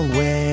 At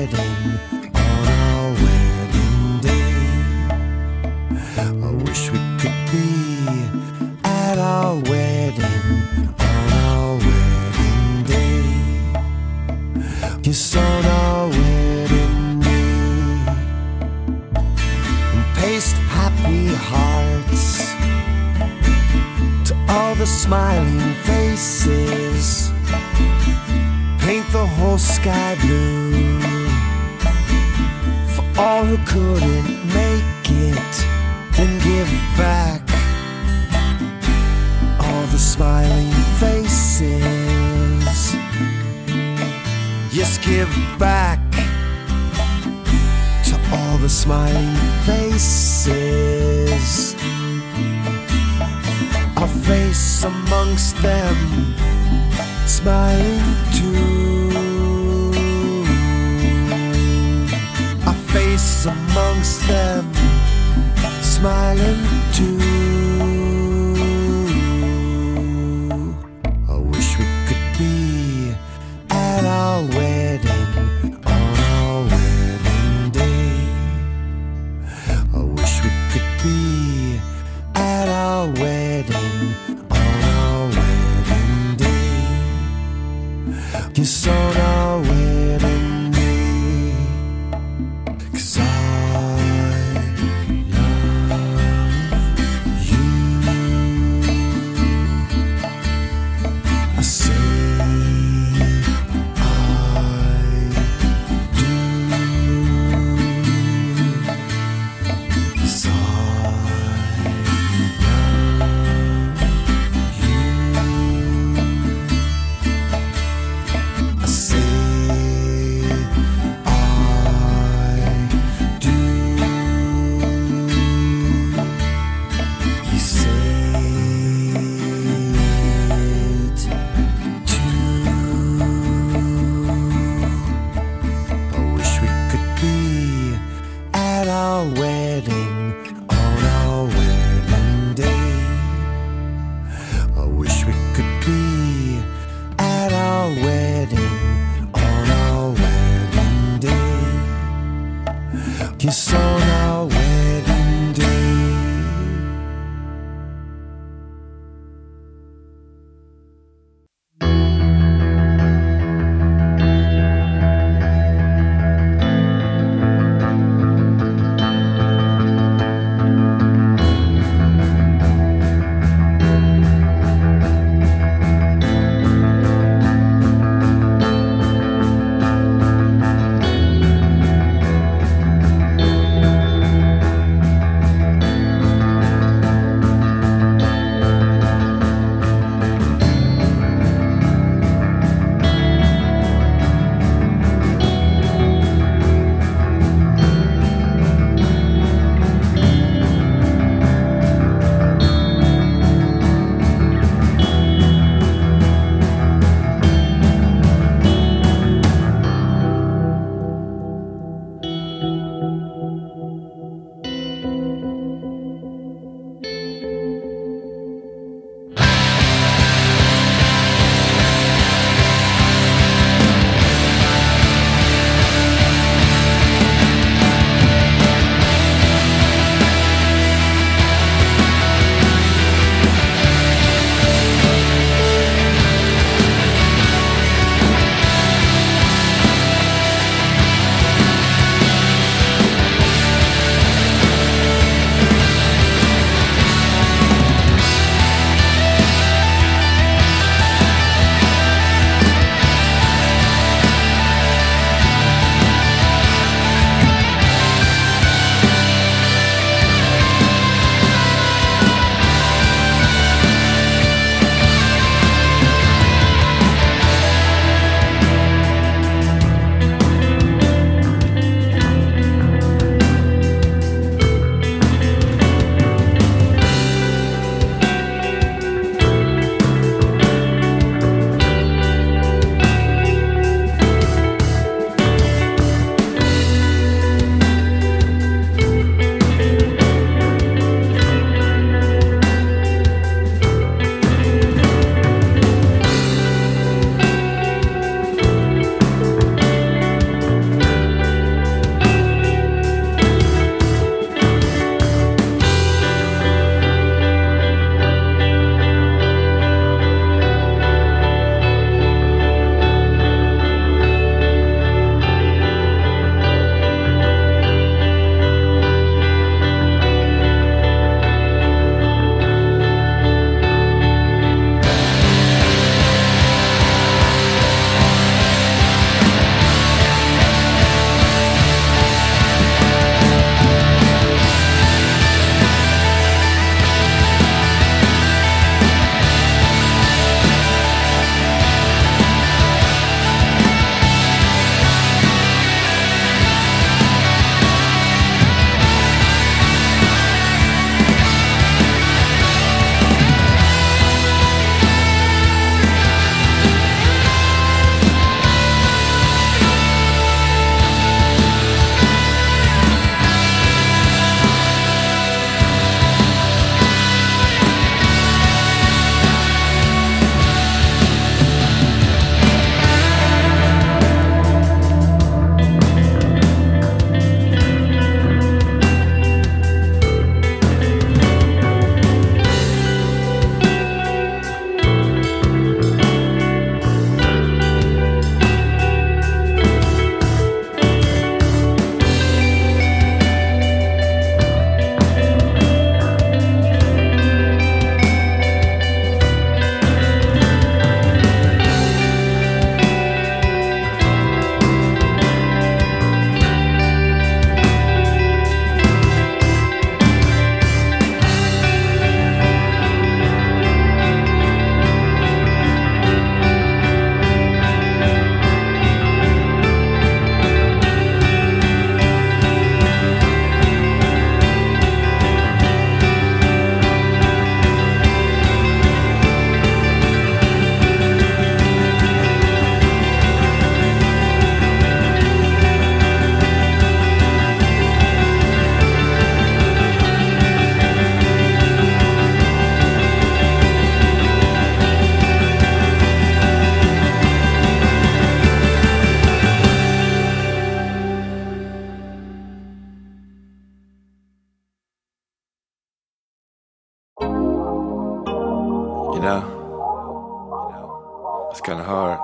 kinda hard.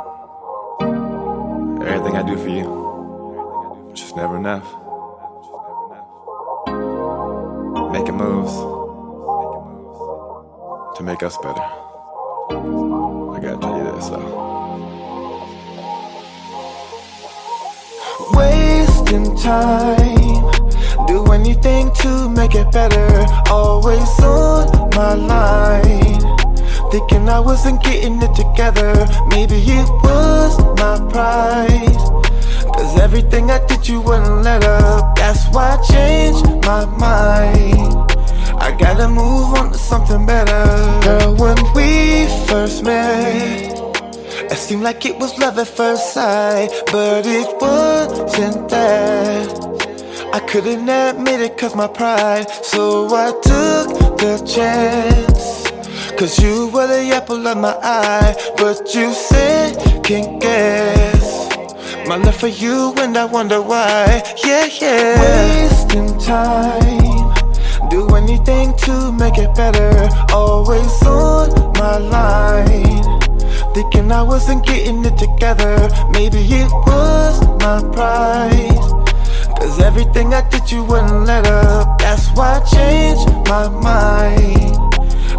Everything I do for you, it's just never enough. Making moves to make us better. I gotta tell you this, though. wasting time. Do anything to make it better. Always on my line. Thinking I wasn't getting it together. Maybe it was my pride. Cause everything I did, you wouldn't let up. That's why I changed my mind. I gotta move on to something better. Girl, when we first met. It seemed like it was love at first sight, but it wasn't that. I couldn't admit it cause my pride, so I took the chance. Cause you were the apple of my eye, but you said, can't guess. My love for you, and I wonder why. Yeah, yeah. Wasting time. Do anything to make it better. Always on my line. Thinking I wasn't getting it together. Maybe it was my pride. Cause everything I did, you wouldn't let up. That's why I changed my mind.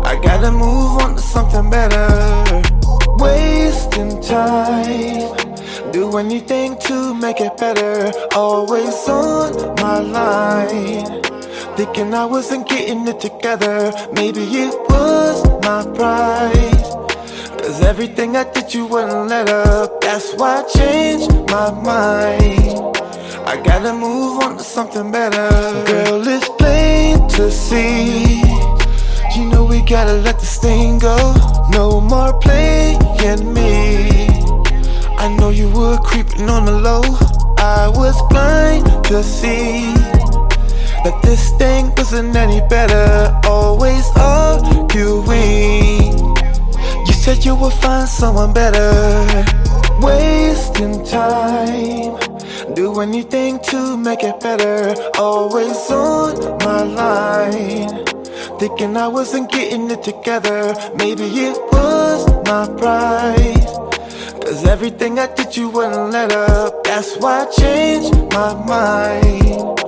I gotta move on to something better. Wasting time. Do anything to make it better. Always on my line. Thinking I wasn't getting it together. Maybe it was my pride. Cause everything I did, you wouldn't let up. That's why I changed my mind. I gotta move on to something better. Girl, it's plain to see. We gotta let this thing go. No more playing me. I know you were creeping on the low. I was blind to see that this thing wasn't any better. Always arguing. You said you would find someone better. Wasting time. Do anything to make it better. Always on my line. Thinking I wasn't getting it together. Maybe it was my pride. Cause everything I did, you wouldn't let up. That's why I changed my mind.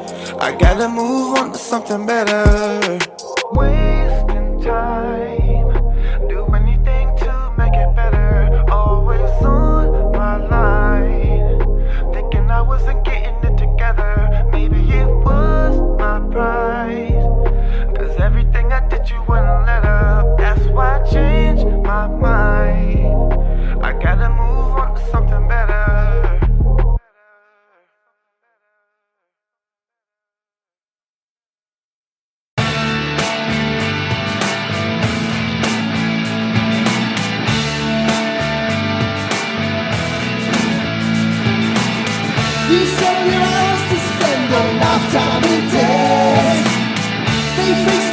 I gotta move on to something better. Wasting time. You wouldn't let up. That's why I changed my mind. I gotta move on to something better. You sell your house to spend a lifetime in debt. They face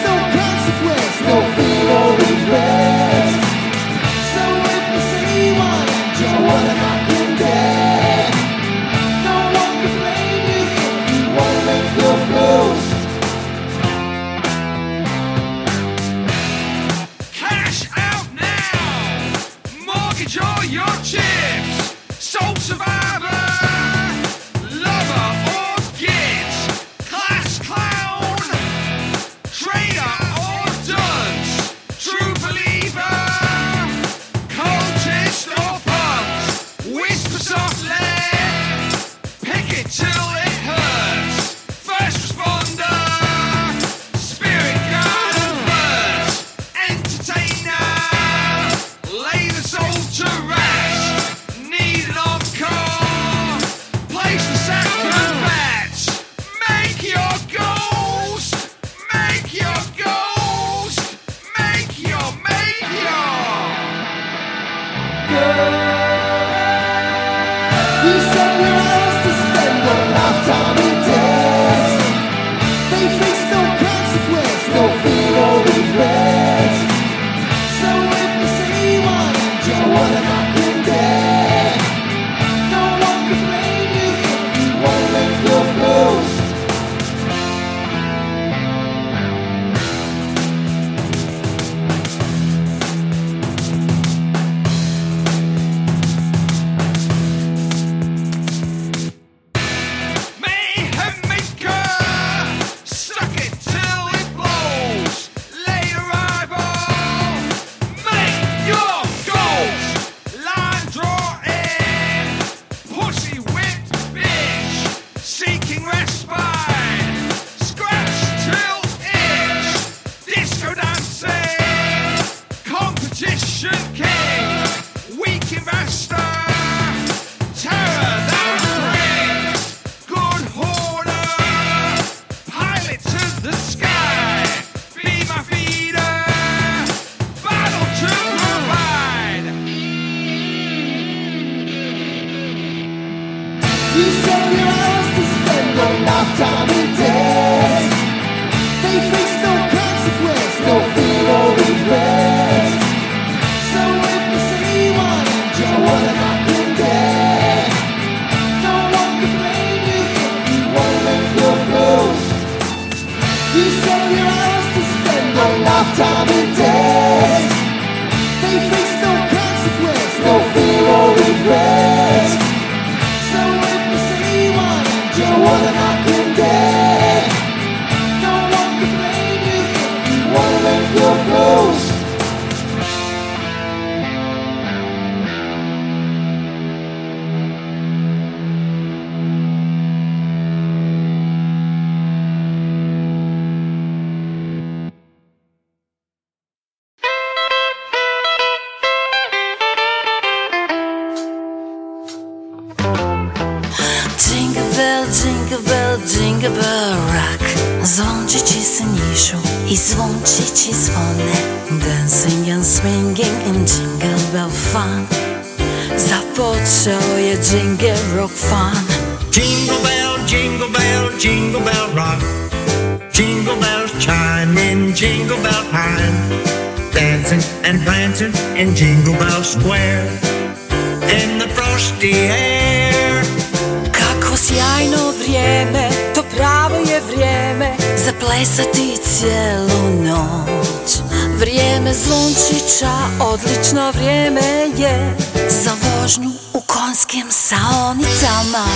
vrijeme, to pravo je vrijeme. Za plesati cijelu noć. Vrijeme zvončića, odlično vrijeme je. Za vožnju u konskim saonicama.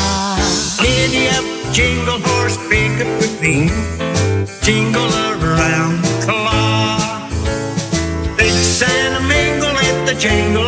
Giddy up, jingle horse, pick up the thing Jingle around the clock. Big and mingle at the jingle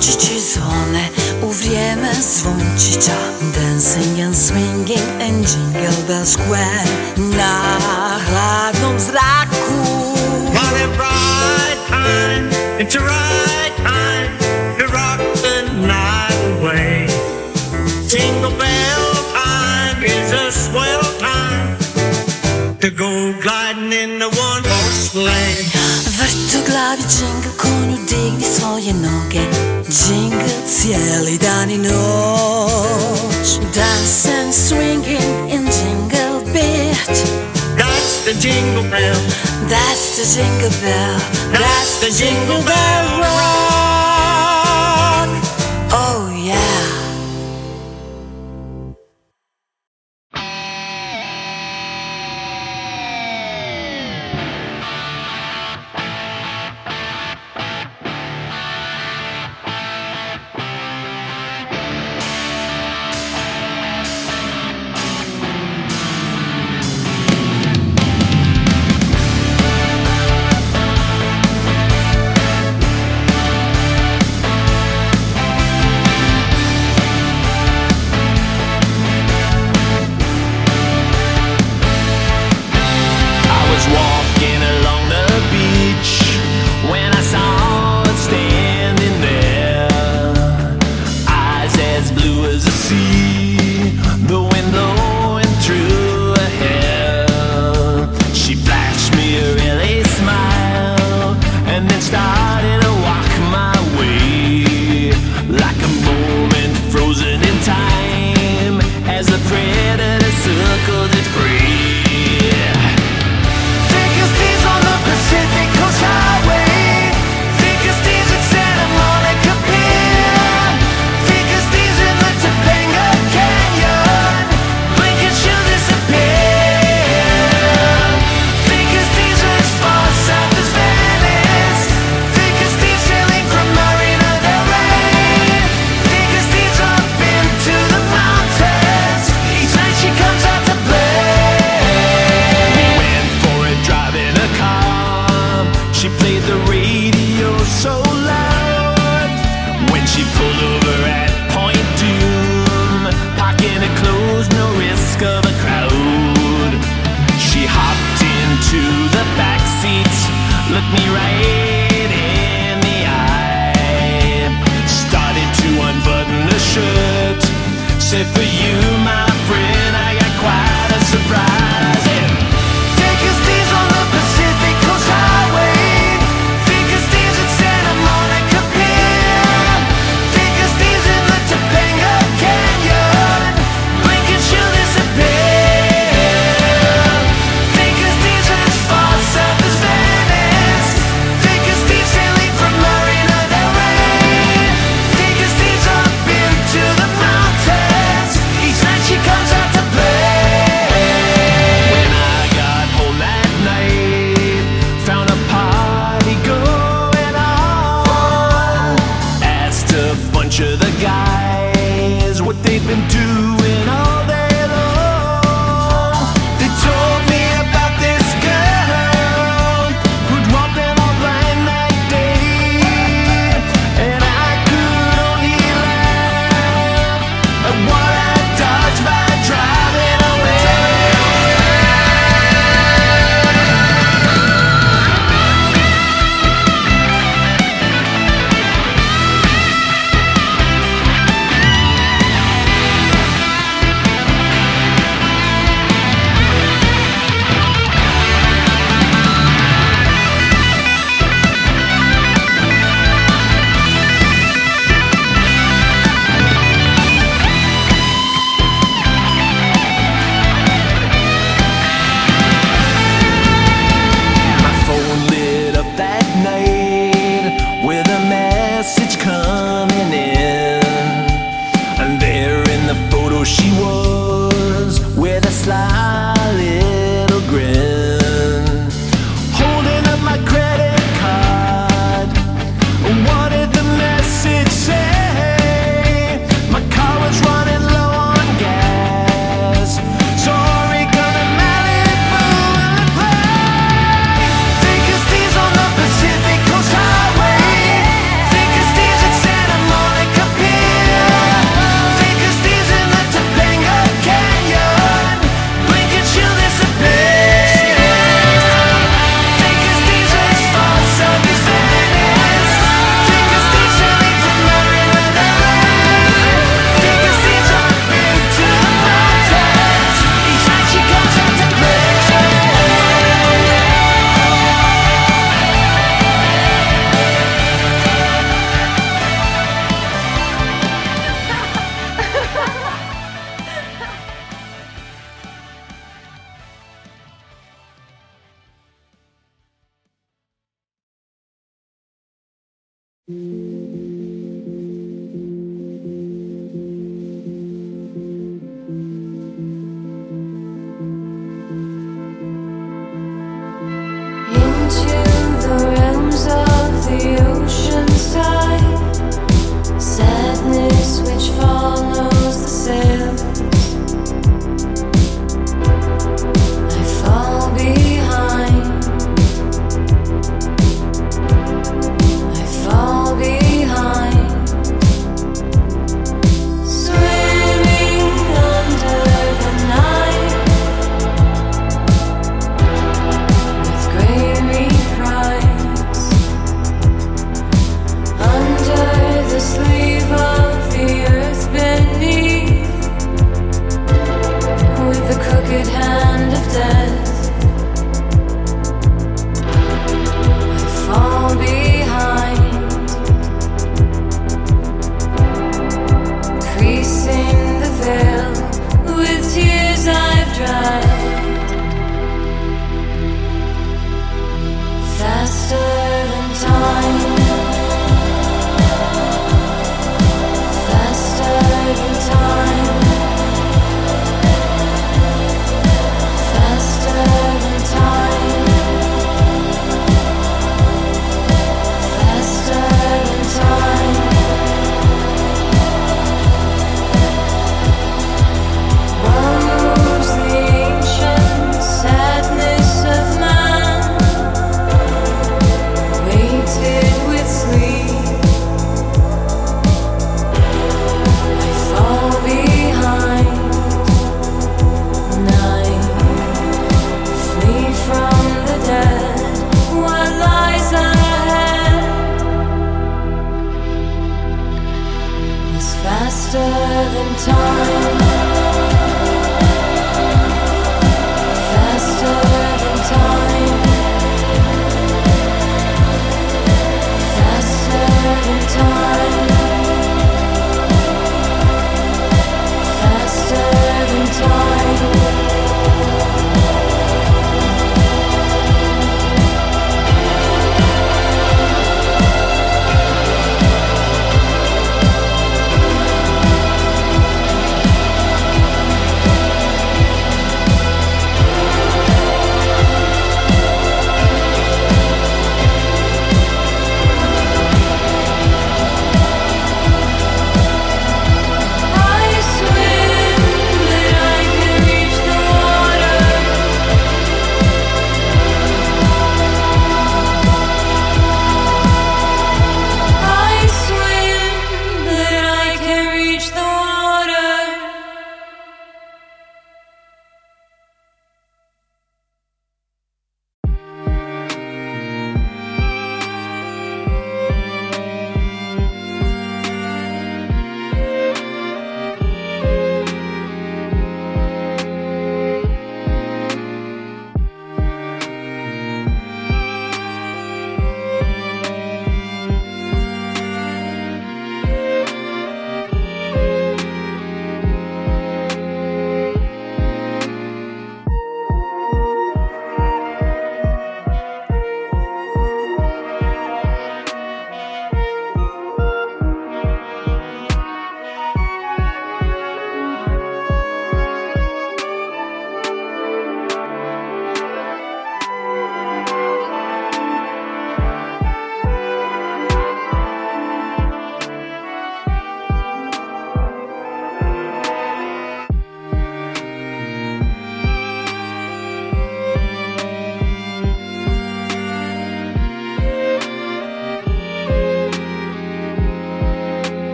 Łączyć zone u vrieme zvončića Dancing and swinging and jingle bell square. Na hladnom zraku Got it right time, it's a right time To rock the night away. Jingle bell time is a swell time To go gliding in the one-horse sleigh. Brutto glavi jingle konju digni svoje noge. Jingle cijeli dan i noć. Dance and swinging in jingle beat That's the jingle bell. That's the jingle bell. That's the jingle bell. Rock.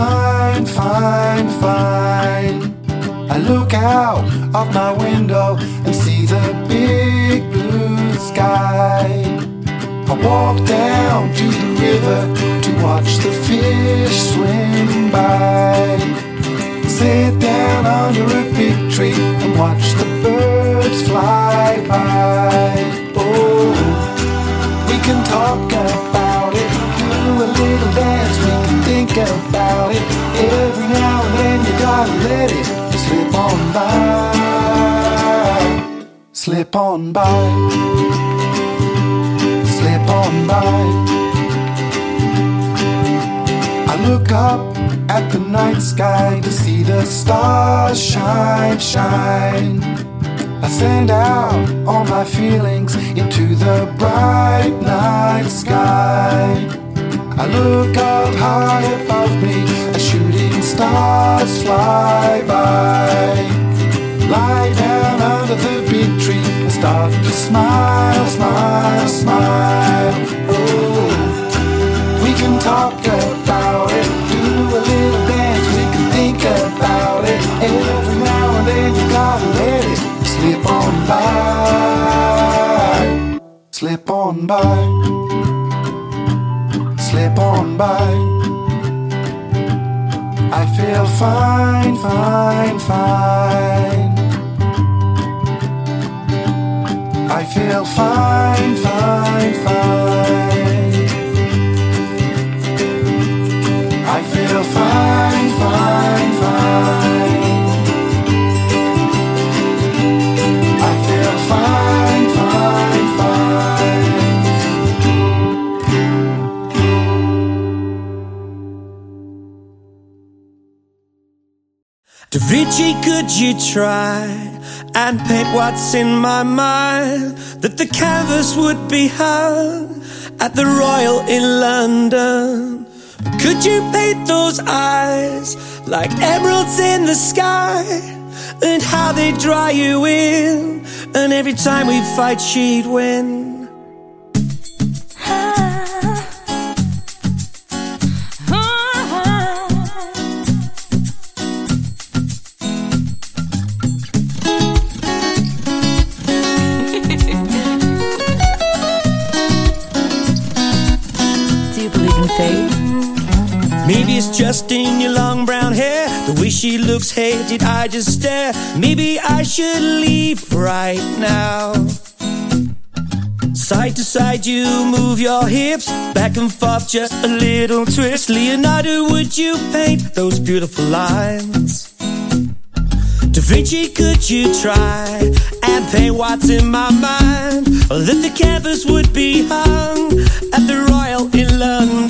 Fine, fine, fine. I look out of my on by, slip on by. I look up at the night sky to see the stars shine, shine. I send out all my feelings into the bright night sky. I look up high above me as shooting stars fly by. Lie down under the big tree start to smile, smile, smile. Oh, we can talk about it, do a little dance, we can think about it. Every now and then you gotta let it slip on by, slip on by, slip on by. I feel fine, fine, fine. I feel fine, fine, fine. I feel fine, fine, fine. I feel fine, fine, fine. Da Vinci, could you try and paint what's in my mind? That the canvas would be hung at the Royal in London. Could you paint those eyes like emeralds in the sky? And how they draw you in, and every time we fight, she'd win. Just in your long brown hair. The way she looks, hey, did I just stare? Maybe I should leave right now. Side to side, you move your hips, back and forth, just a little twist. Leonardo, would you paint those beautiful lines? Da Vinci, could you try and paint what's in my mind? Or that the canvas would be hung at the Royal in London.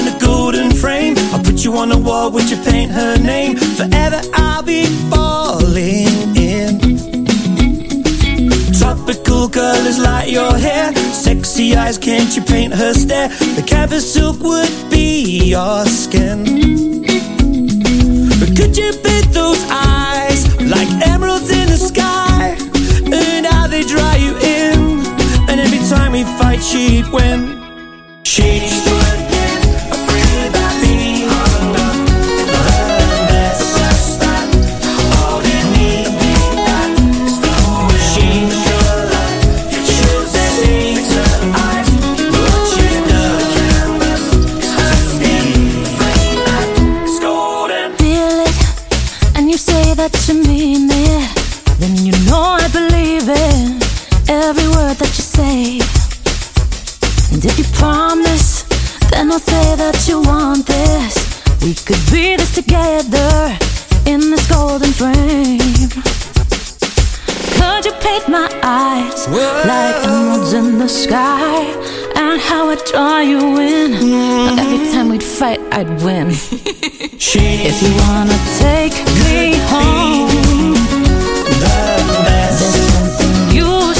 you on a wall, would you paint her name? Forever I'll be falling in. Tropical colors like your hair. Sexy eyes, can't you paint her stare? The canvas silk would be your skin. But could you paint those eyes like emeralds in the sky? And how they draw you in? And every time we fight, she'd win. She that you want this. We could be this together in this golden frame. Could you paint my eyes like emeralds in the sky? and how I'd draw you in. But every time we'd fight, I'd win. if you wanna take me home, there's something you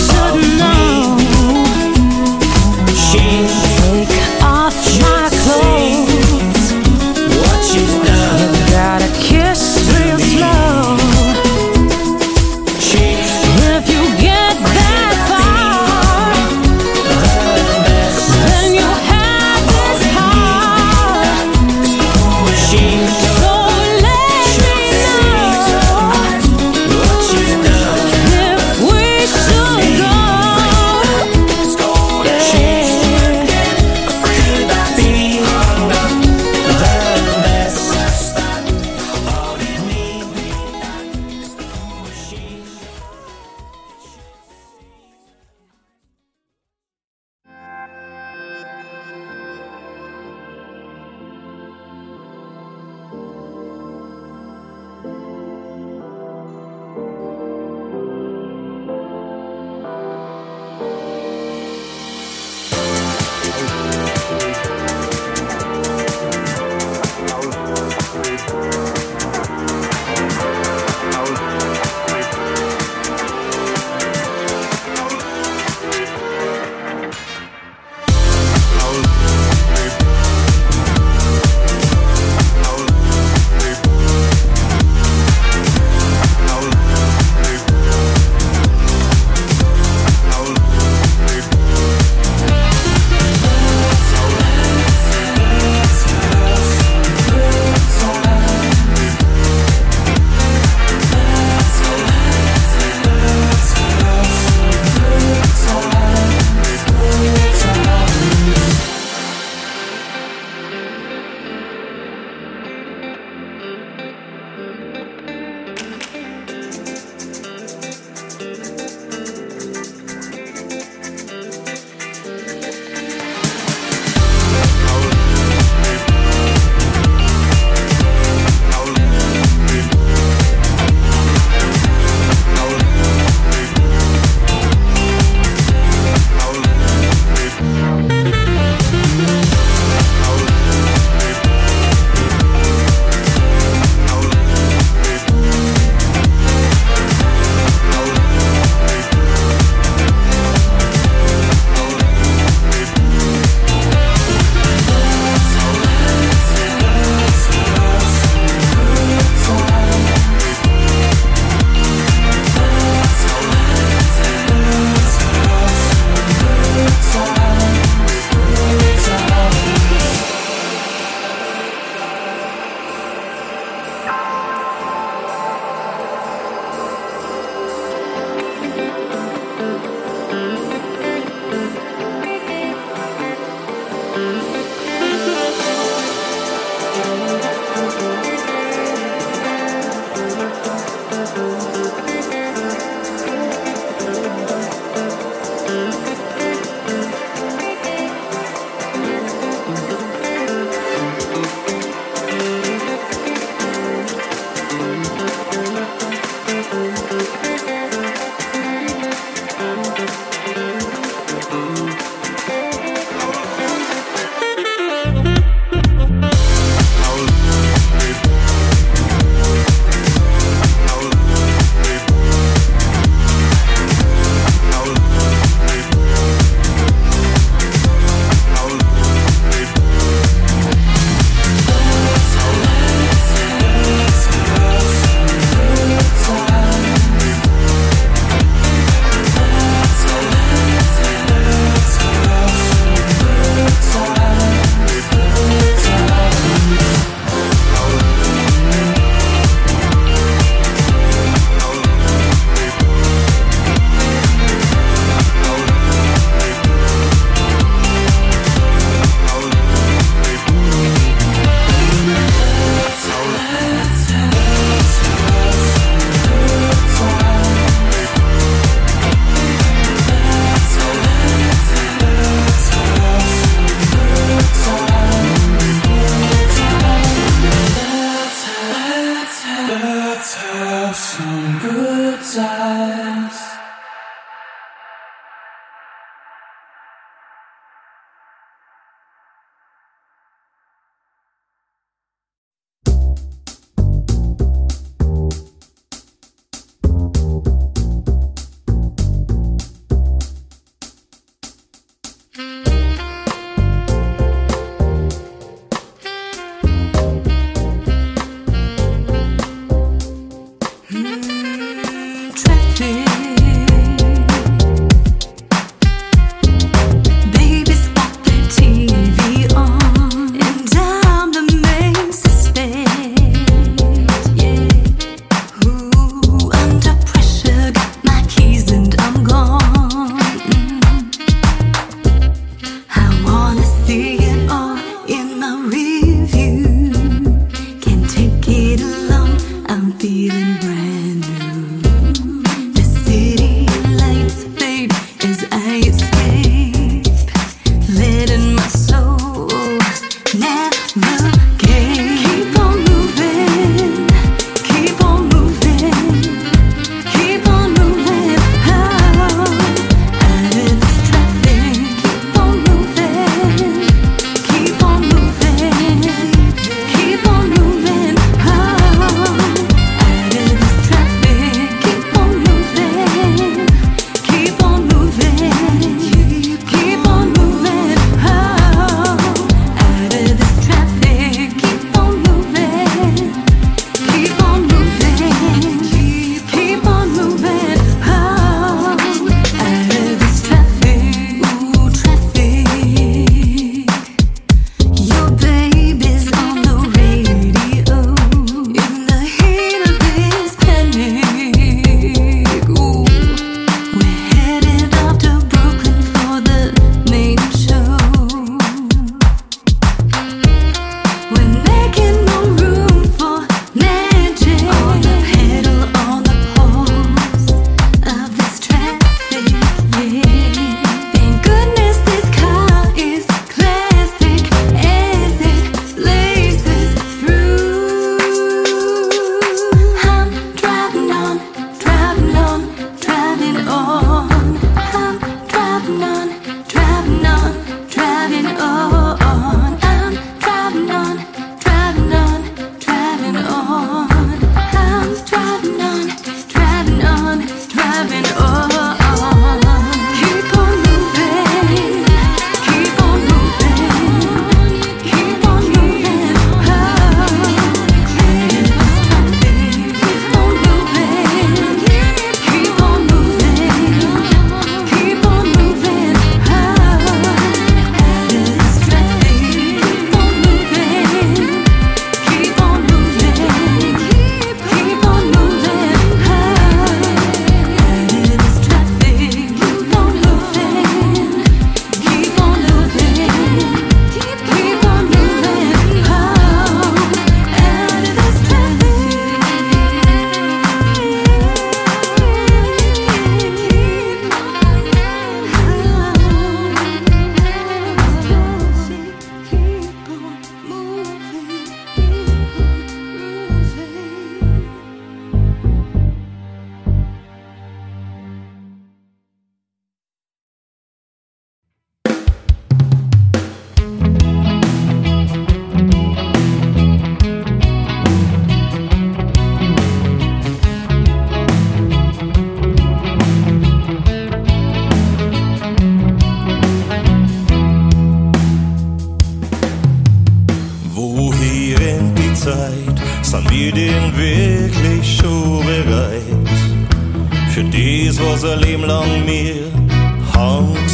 ein Leben lang mir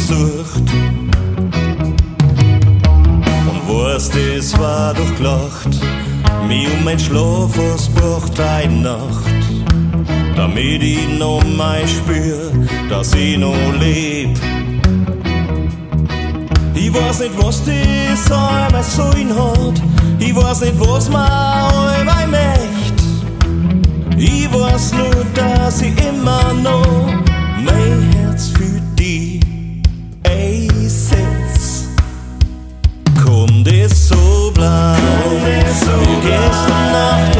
gesucht. Und was das war doch gelacht, mir um mein Schlaf was braucht eine Nacht. Damit ich noch mal spür, dass ich noch leb. Ich weiß nicht, was das einmal sein hat. Ich weiß nicht, was mir einmal möcht. Ich weiß nur, dass ich immer noch mein Herz für dich einsetzt. Komm, das so bleibt. Komm, das so bleibt. Gestern Nacht,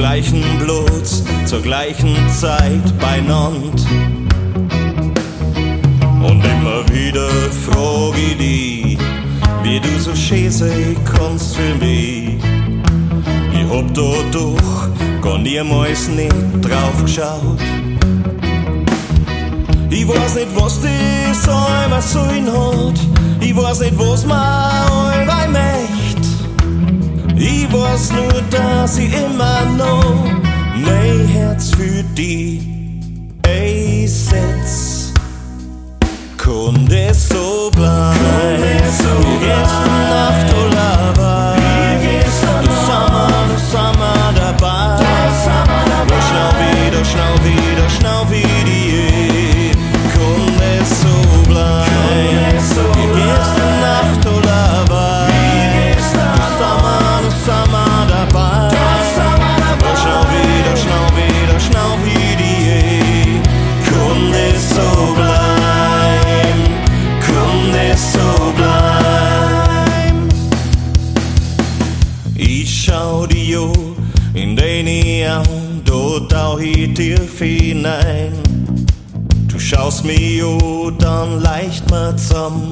gleichen Blut, zur gleichen Zeit beinand. Und immer wieder frag ich dich, wie du so schön sein kannst für mich. Ich hab da doch gar niemals nicht drauf geschaut. Ich weiß nicht, was das einmal sein hat. Ich weiß nicht, was mir einmal möcht. Ich weiß nur, dass ich immer noch mein Herz für die einsetz. Das so bleiben? Wie gestern Nacht hinein. Du schaust mir an, dann leicht mal zusammen.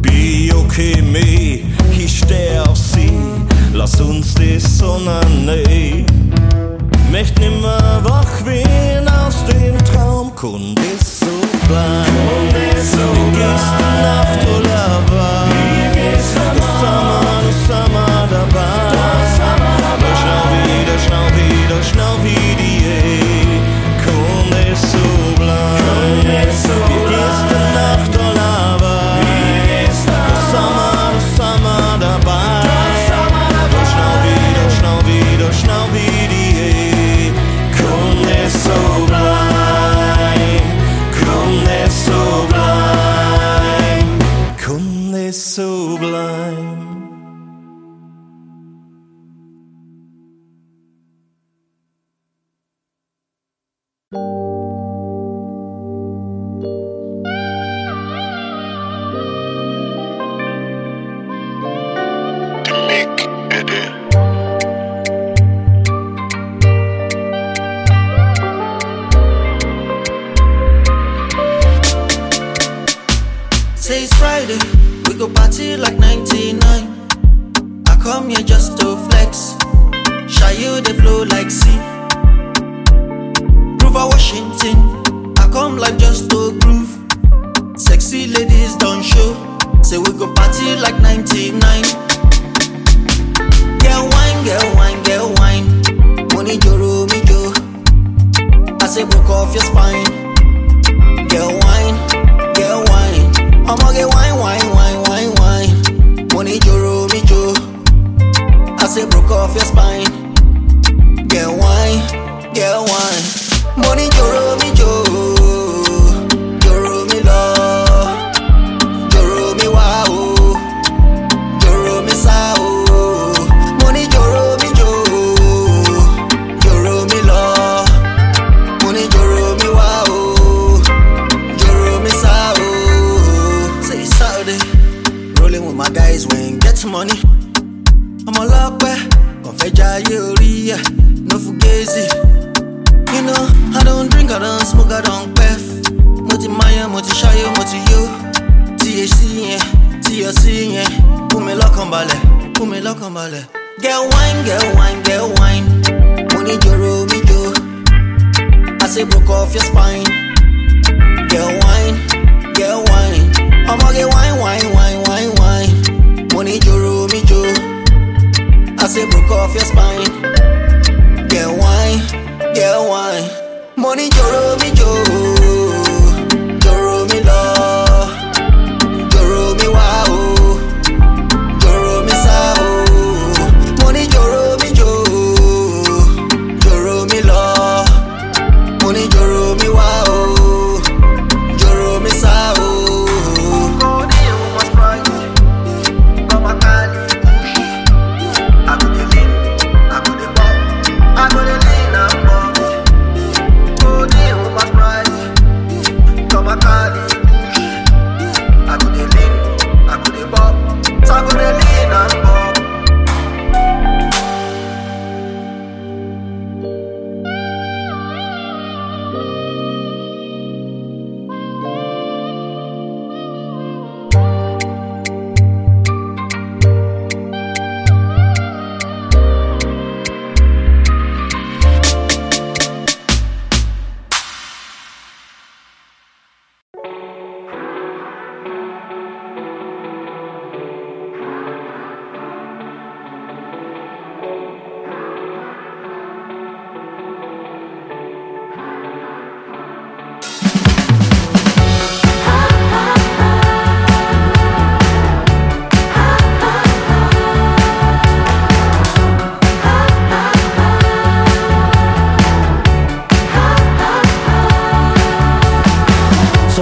Biochemie, ich steh auf sie, lass uns die Sonne nehmen. Möcht nimmer wach werden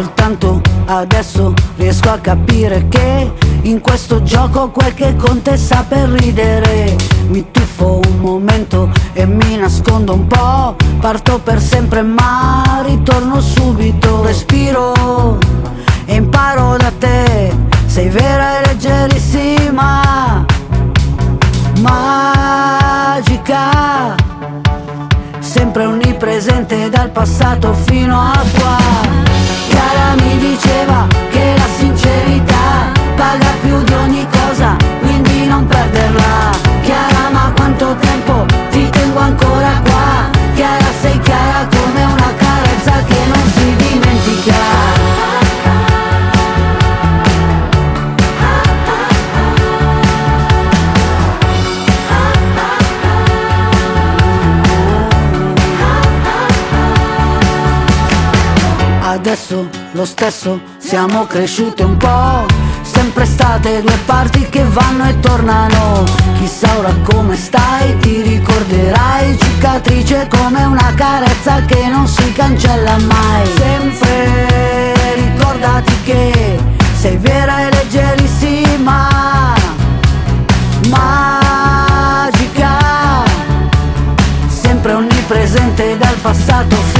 Soltanto adesso riesco a capire che in questo gioco quel che conta è saper ridere. Mi tuffo un momento e mi nascondo un po'. Parto per sempre ma ritorno subito. Respiro e imparo da te. Sei vera e leggerissima. Magica. Sempre onnipresente dal passato fino a qua cara mi diceva adesso lo stesso siamo cresciute un po', sempre state due parti che vanno e tornano, chissà ora come stai, ti ricorderai, cicatrice come una carezza che non si cancella mai, sempre ricordati che sei vera e leggerissima, magica, sempre onnipresente dal passato fino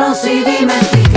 menos y dime si.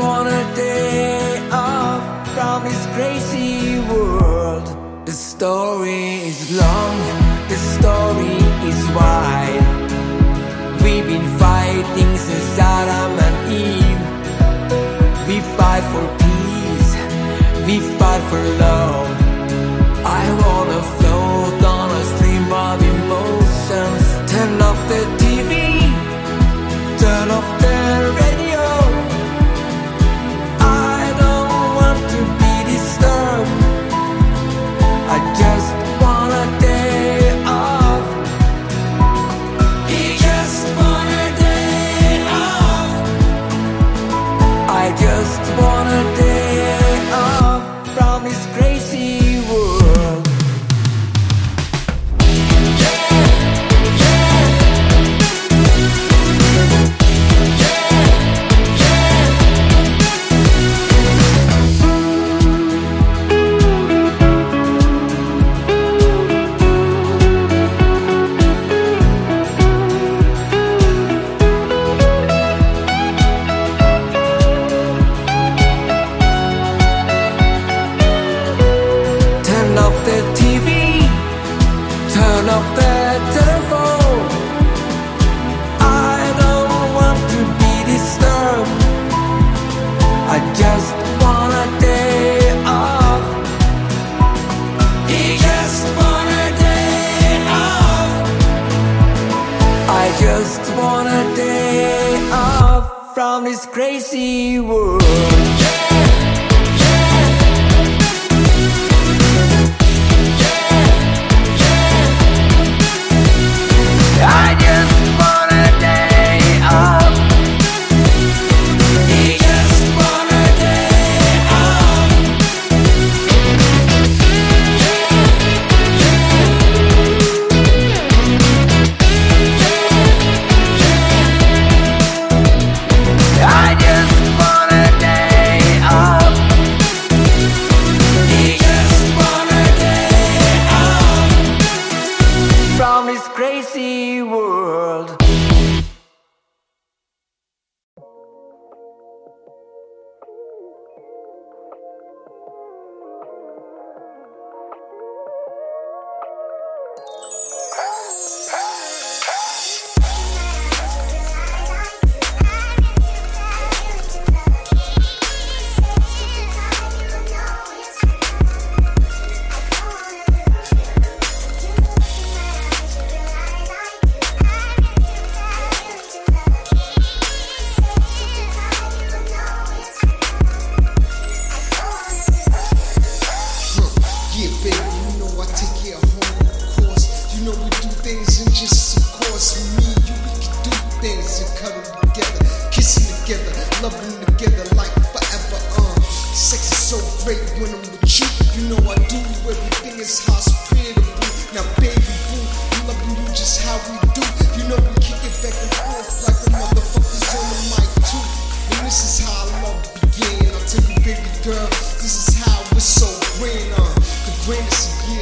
on a day off from this crazy world. The story is long, the story is wide. We've been fighting since Adam and Eve. We fight for peace, we fight for love. I wanna.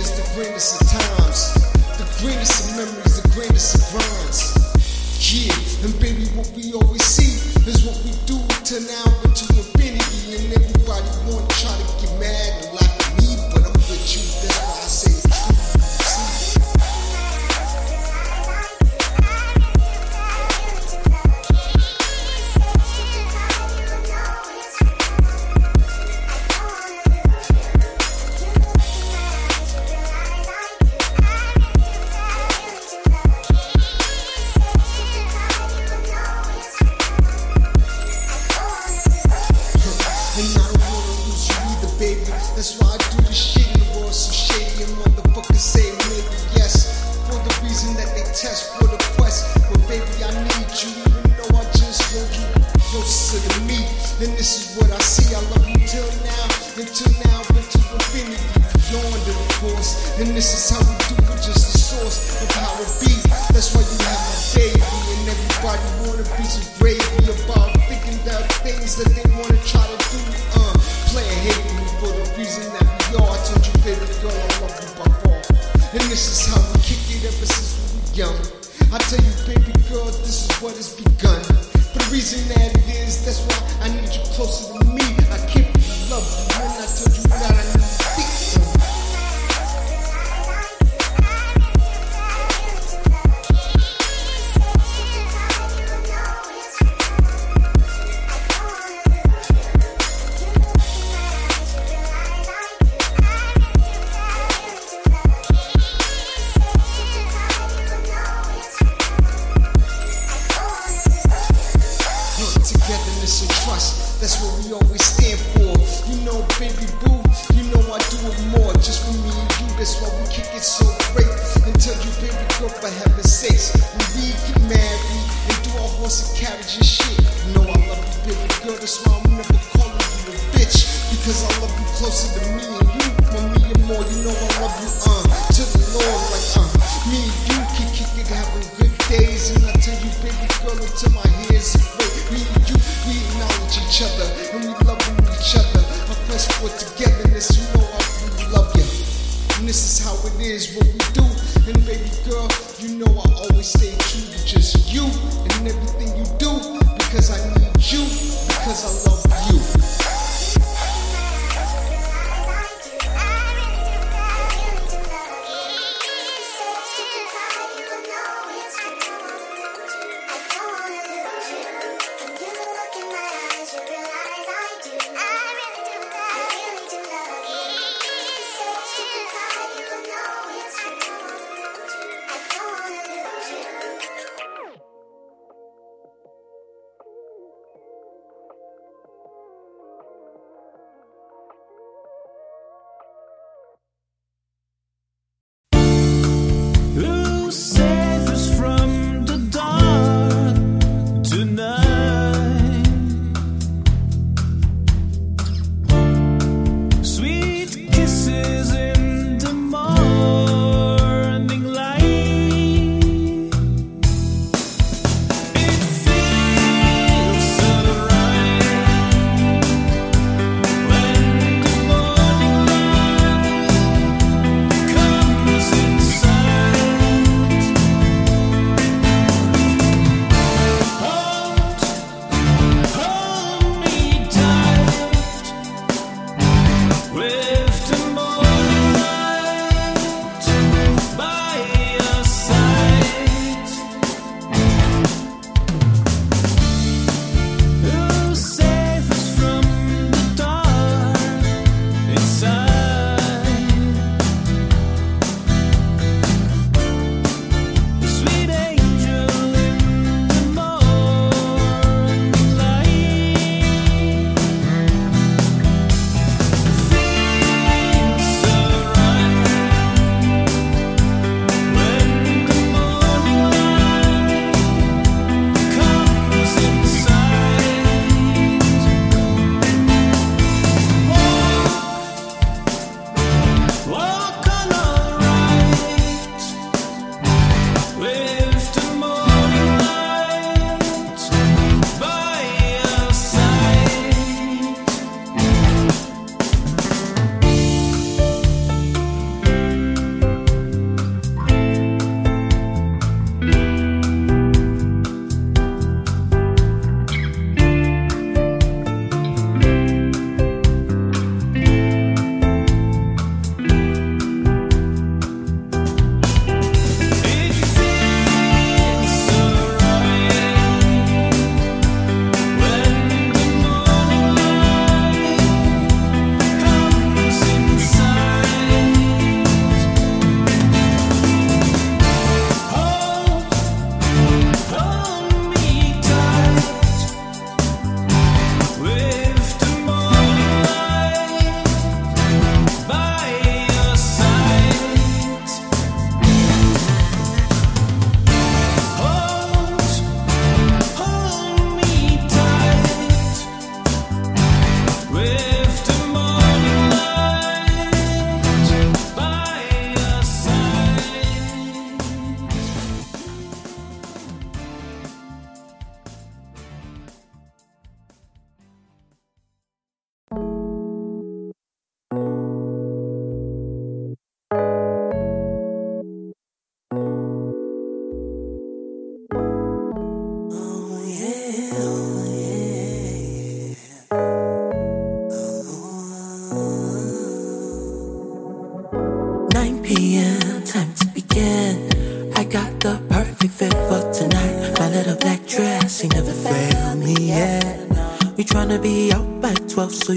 is the greatest of times, the greatest of memories, the greatest of rhymes. Yeah, and baby, what we always see is what we do till now until infinity, and everybody wanna try to get mad and lie.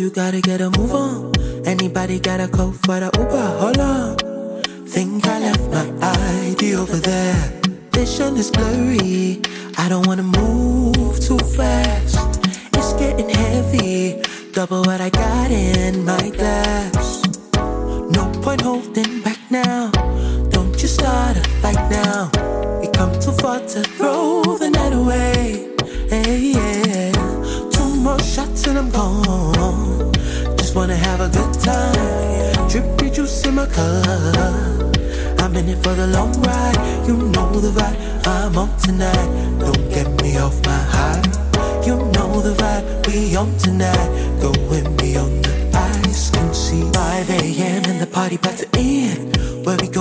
gotta get a move on. Anybody got a cold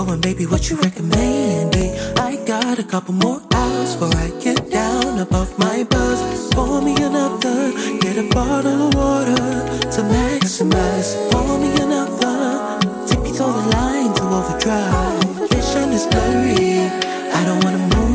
doing, baby? What you recommend? I got a couple more hours before I get down above my buzz. Pour me another, get a bottle of water to maximize. Pour me another, tippy toe the line to overdrive. Vision is blurry, I don't wanna move.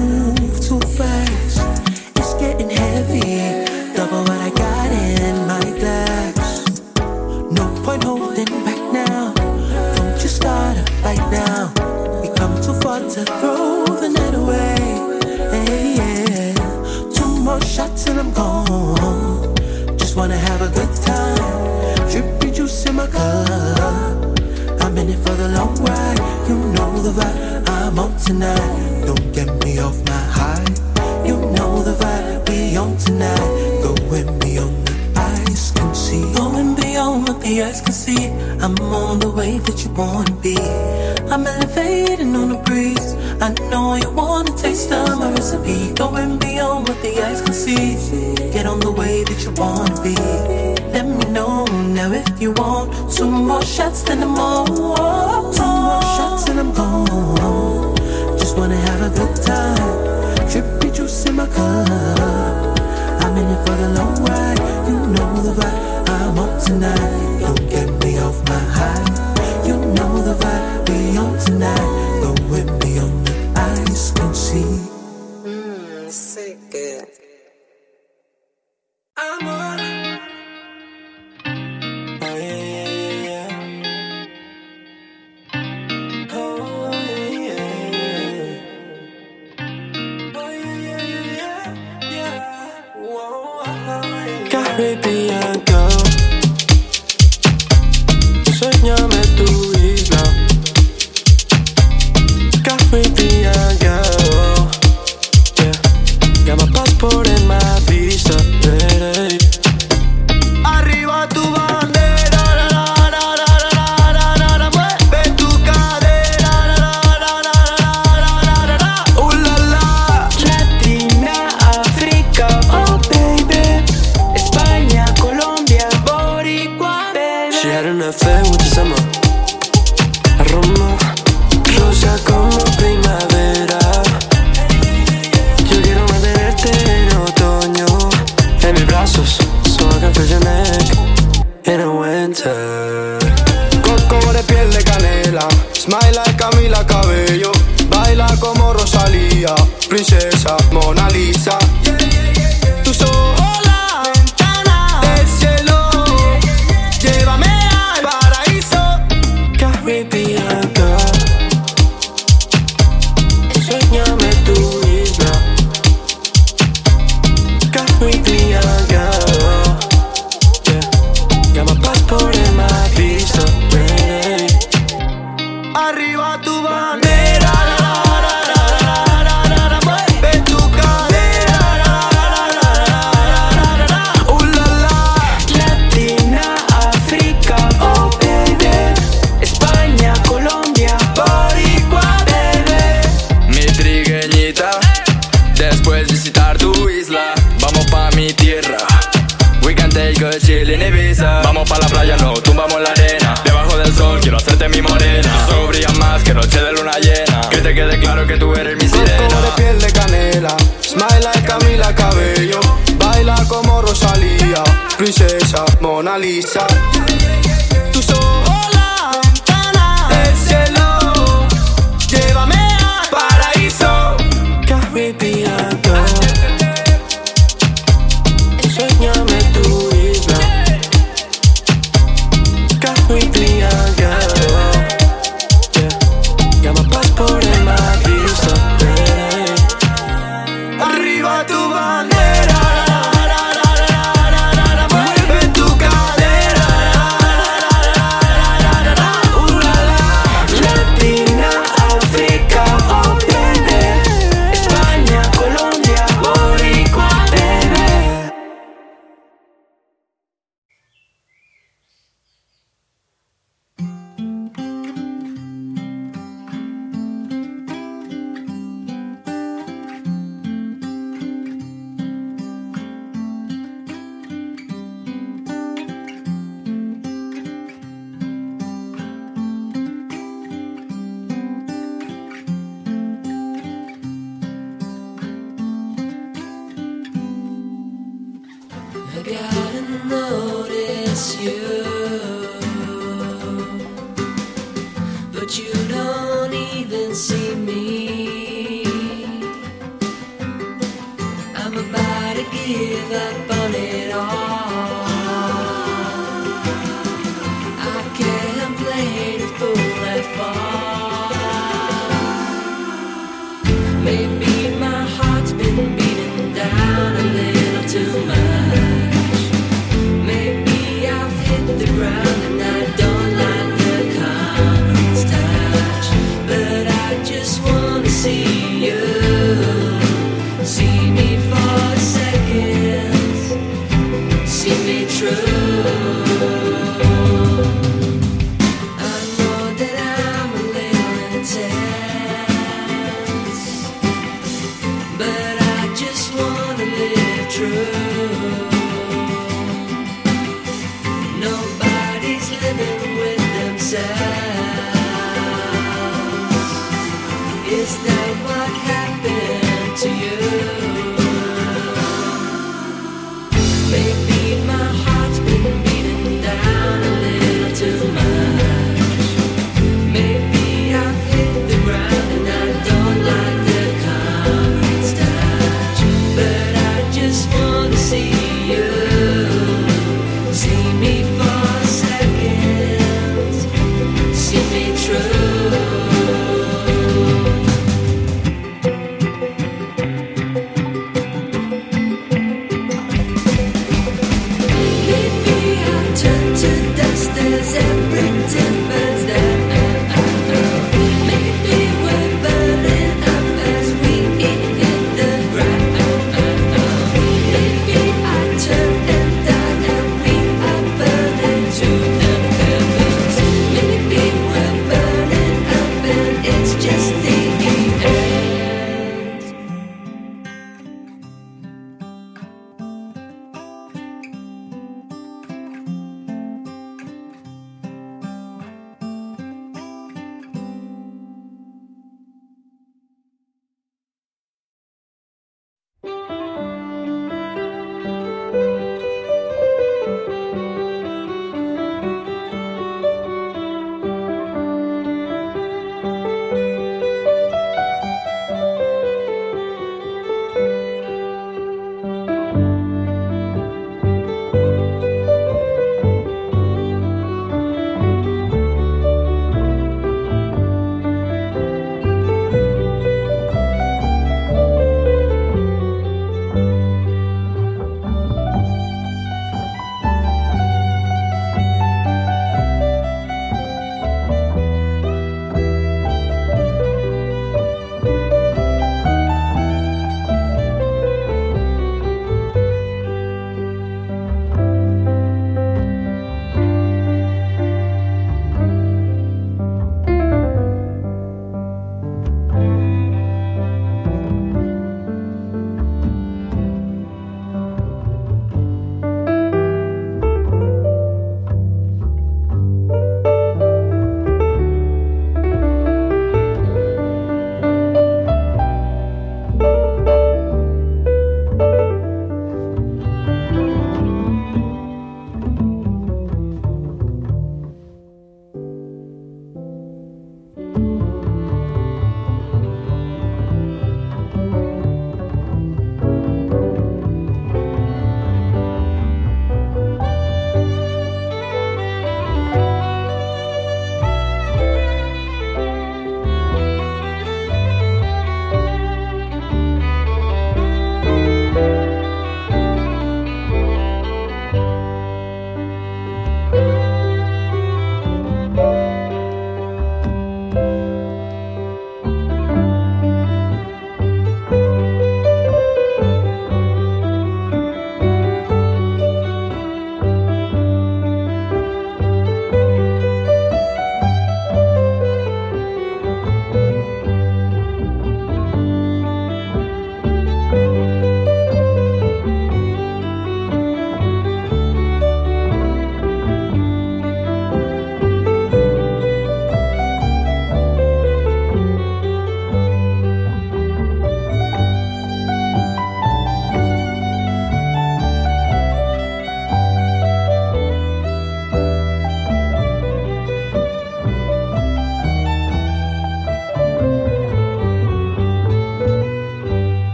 llena. Que te quede claro que tú eres mi sirena. Corto de piel de canela, smile like Camila Cabello. Baila como Rosalía, princesa Mona Lisa.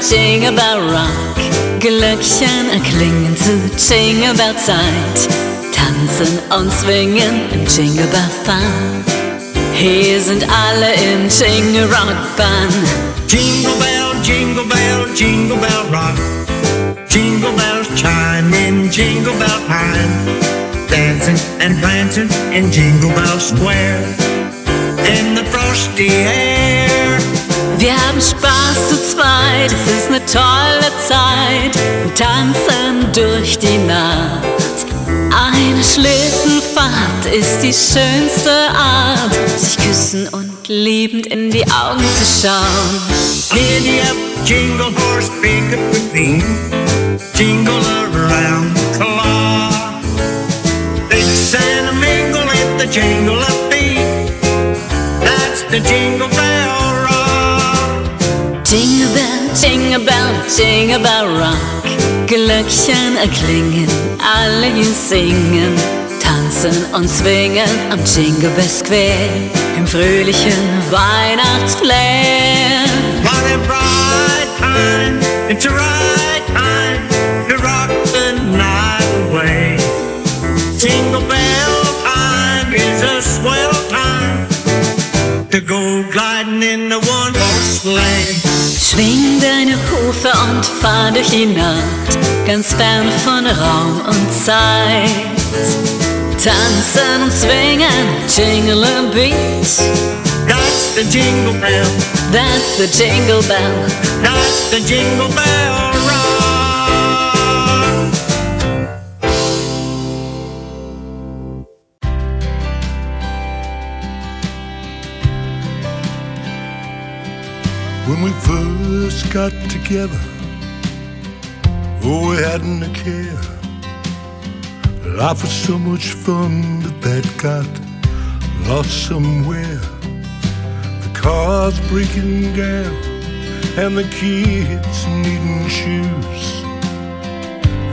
Jingle Bell Rock. Glöckchen erklingen zu Jingle Bell Zeit. Tanzen und swingen im Jingle Bell Fun. Hier sind alle im Jingle Rock Band. Jingle bell, jingle bell, jingle bell rock. Jingle bells chime in Jingle Bell time. Dancing and prancing in Jingle Bell Square. In the frosty air. Wir haben Spaß zu zweit, es ist eine tolle Zeit. Und tanzen durch die Nacht. Eine Schlittenfahrt ist die schönste Art, sich küssen und liebend in die Augen zu schauen. Giddy up, jingle horse, pick up the theme. Jingle around the clock. Mix and mingle at the jingle of feet. That's the jingle bell. Jingle Bell, Jingle Bell, Jingle Bell Rock. Glöckchen erklingen, alle hier singen, tanzen und swingen am Jingle Bell Square im fröhlichen Weihnachtsflair. What bright time, it's a right time to rock the night away. Jingle bell time is a swell time to go gliding in the one horse sleigh. Schwing deine Hufe und fahr durch die Nacht, ganz fern von Raum und Zeit. Tanzen und swingen, jingle a beat. That's the jingle bell, That's the jingle bell. that's the jingle bell When we first got together, oh, we hadn't a care. Life was so much fun, but that got lost somewhere. The cars breaking down, and the kids needing shoes.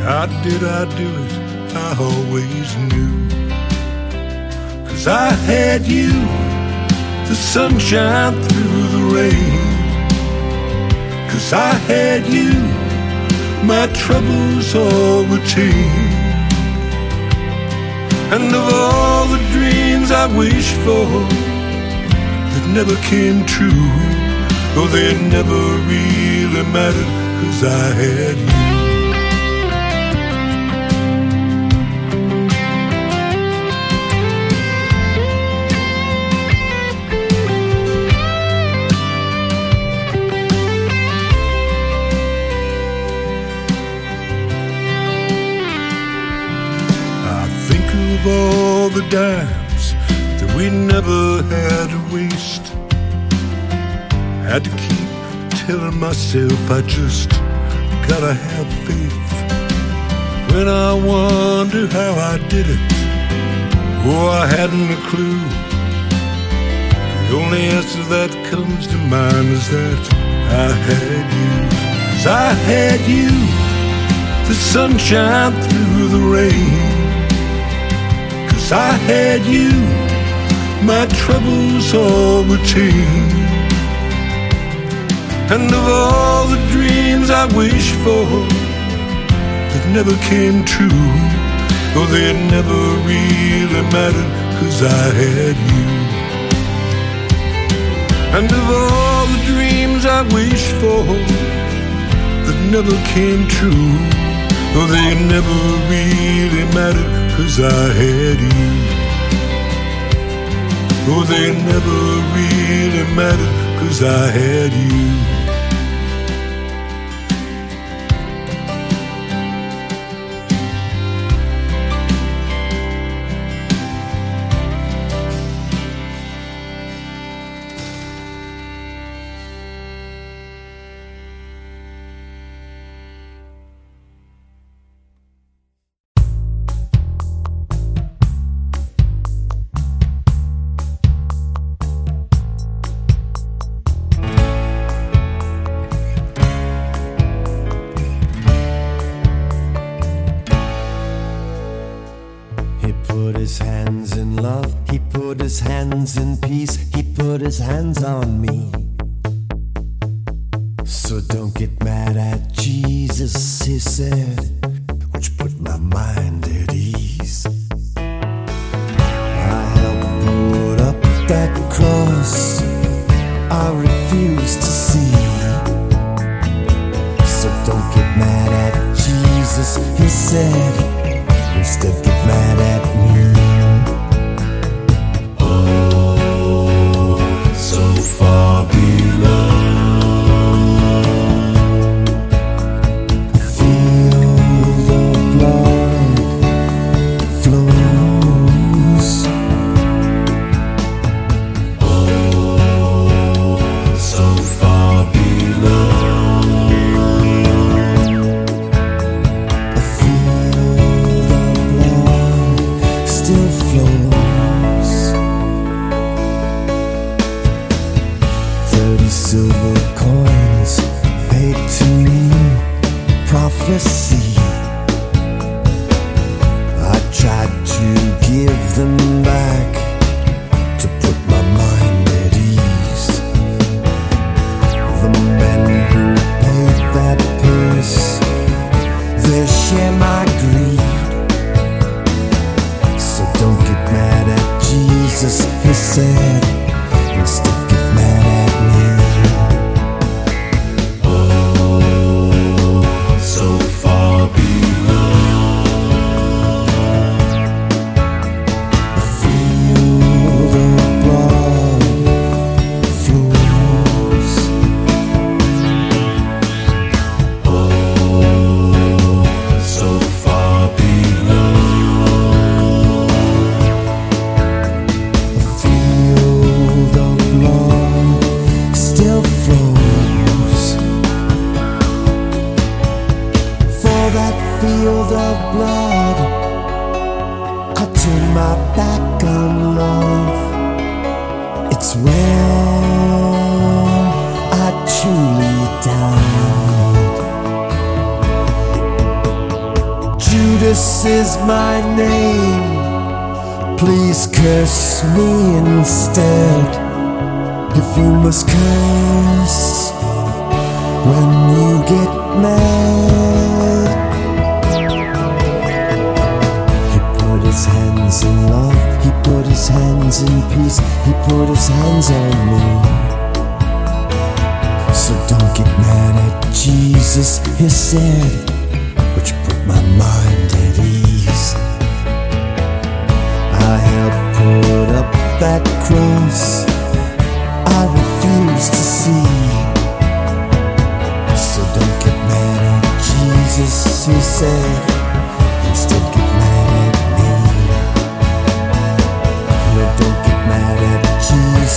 How did I do it? I always knew. Cause I had you, the sunshine through the rain. Cause I had you, my troubles all were tame. And of all the dreams I wished for that never came true, oh, they never really mattered, cause I had you. All the dimes that we never had to waste. Had to keep telling myself I just gotta have faith. When I wonder how I did it, oh, I hadn't a clue. The only answer that comes to mind is that I had you. 'Cause I had you the sunshine through the rain. Cause I had you, my troubles all were tame. And of all the dreams I wished for that never came true, oh, they never really mattered, cause I had you. And of all the dreams I wished for that never came true, oh, they never really mattered, cause I had you. Oh, they never really mattered, cause I had you. his hands in love, he put his hands in peace, he put his hands on me. So don't get mad at Jesus, he said.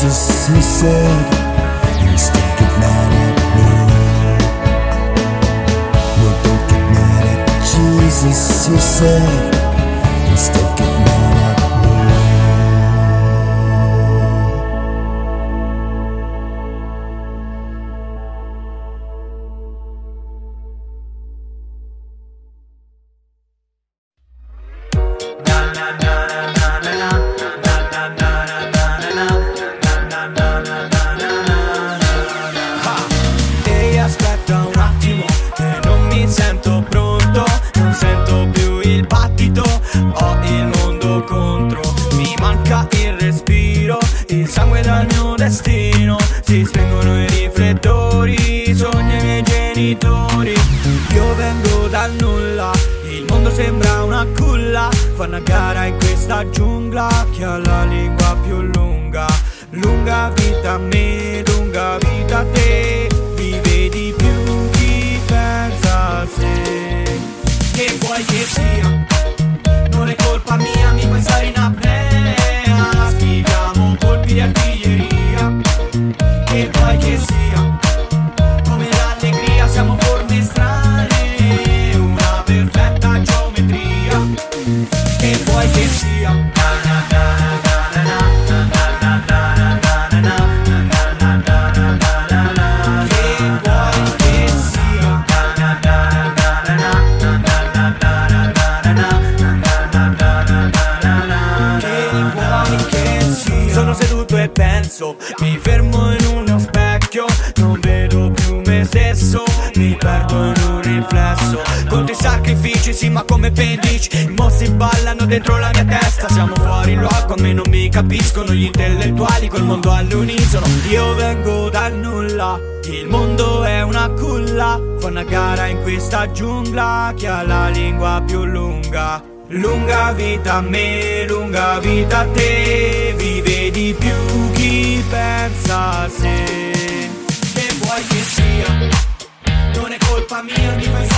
just he said get mad at me don't get mad at Jesus, he said "Instead." get start dentro la mia testa. Siamo fuori luogo, a me non mi capiscono Gli intellettuali. Col mondo all'unisono. Io vengo dal nulla. Il mondo è una culla, fa una gara in questa giungla Chi ha la lingua più lunga. Lunga vita a me, lunga vita a te. Vive di più chi pensa a sé. Che vuoi che sia? Non è colpa mia di pensare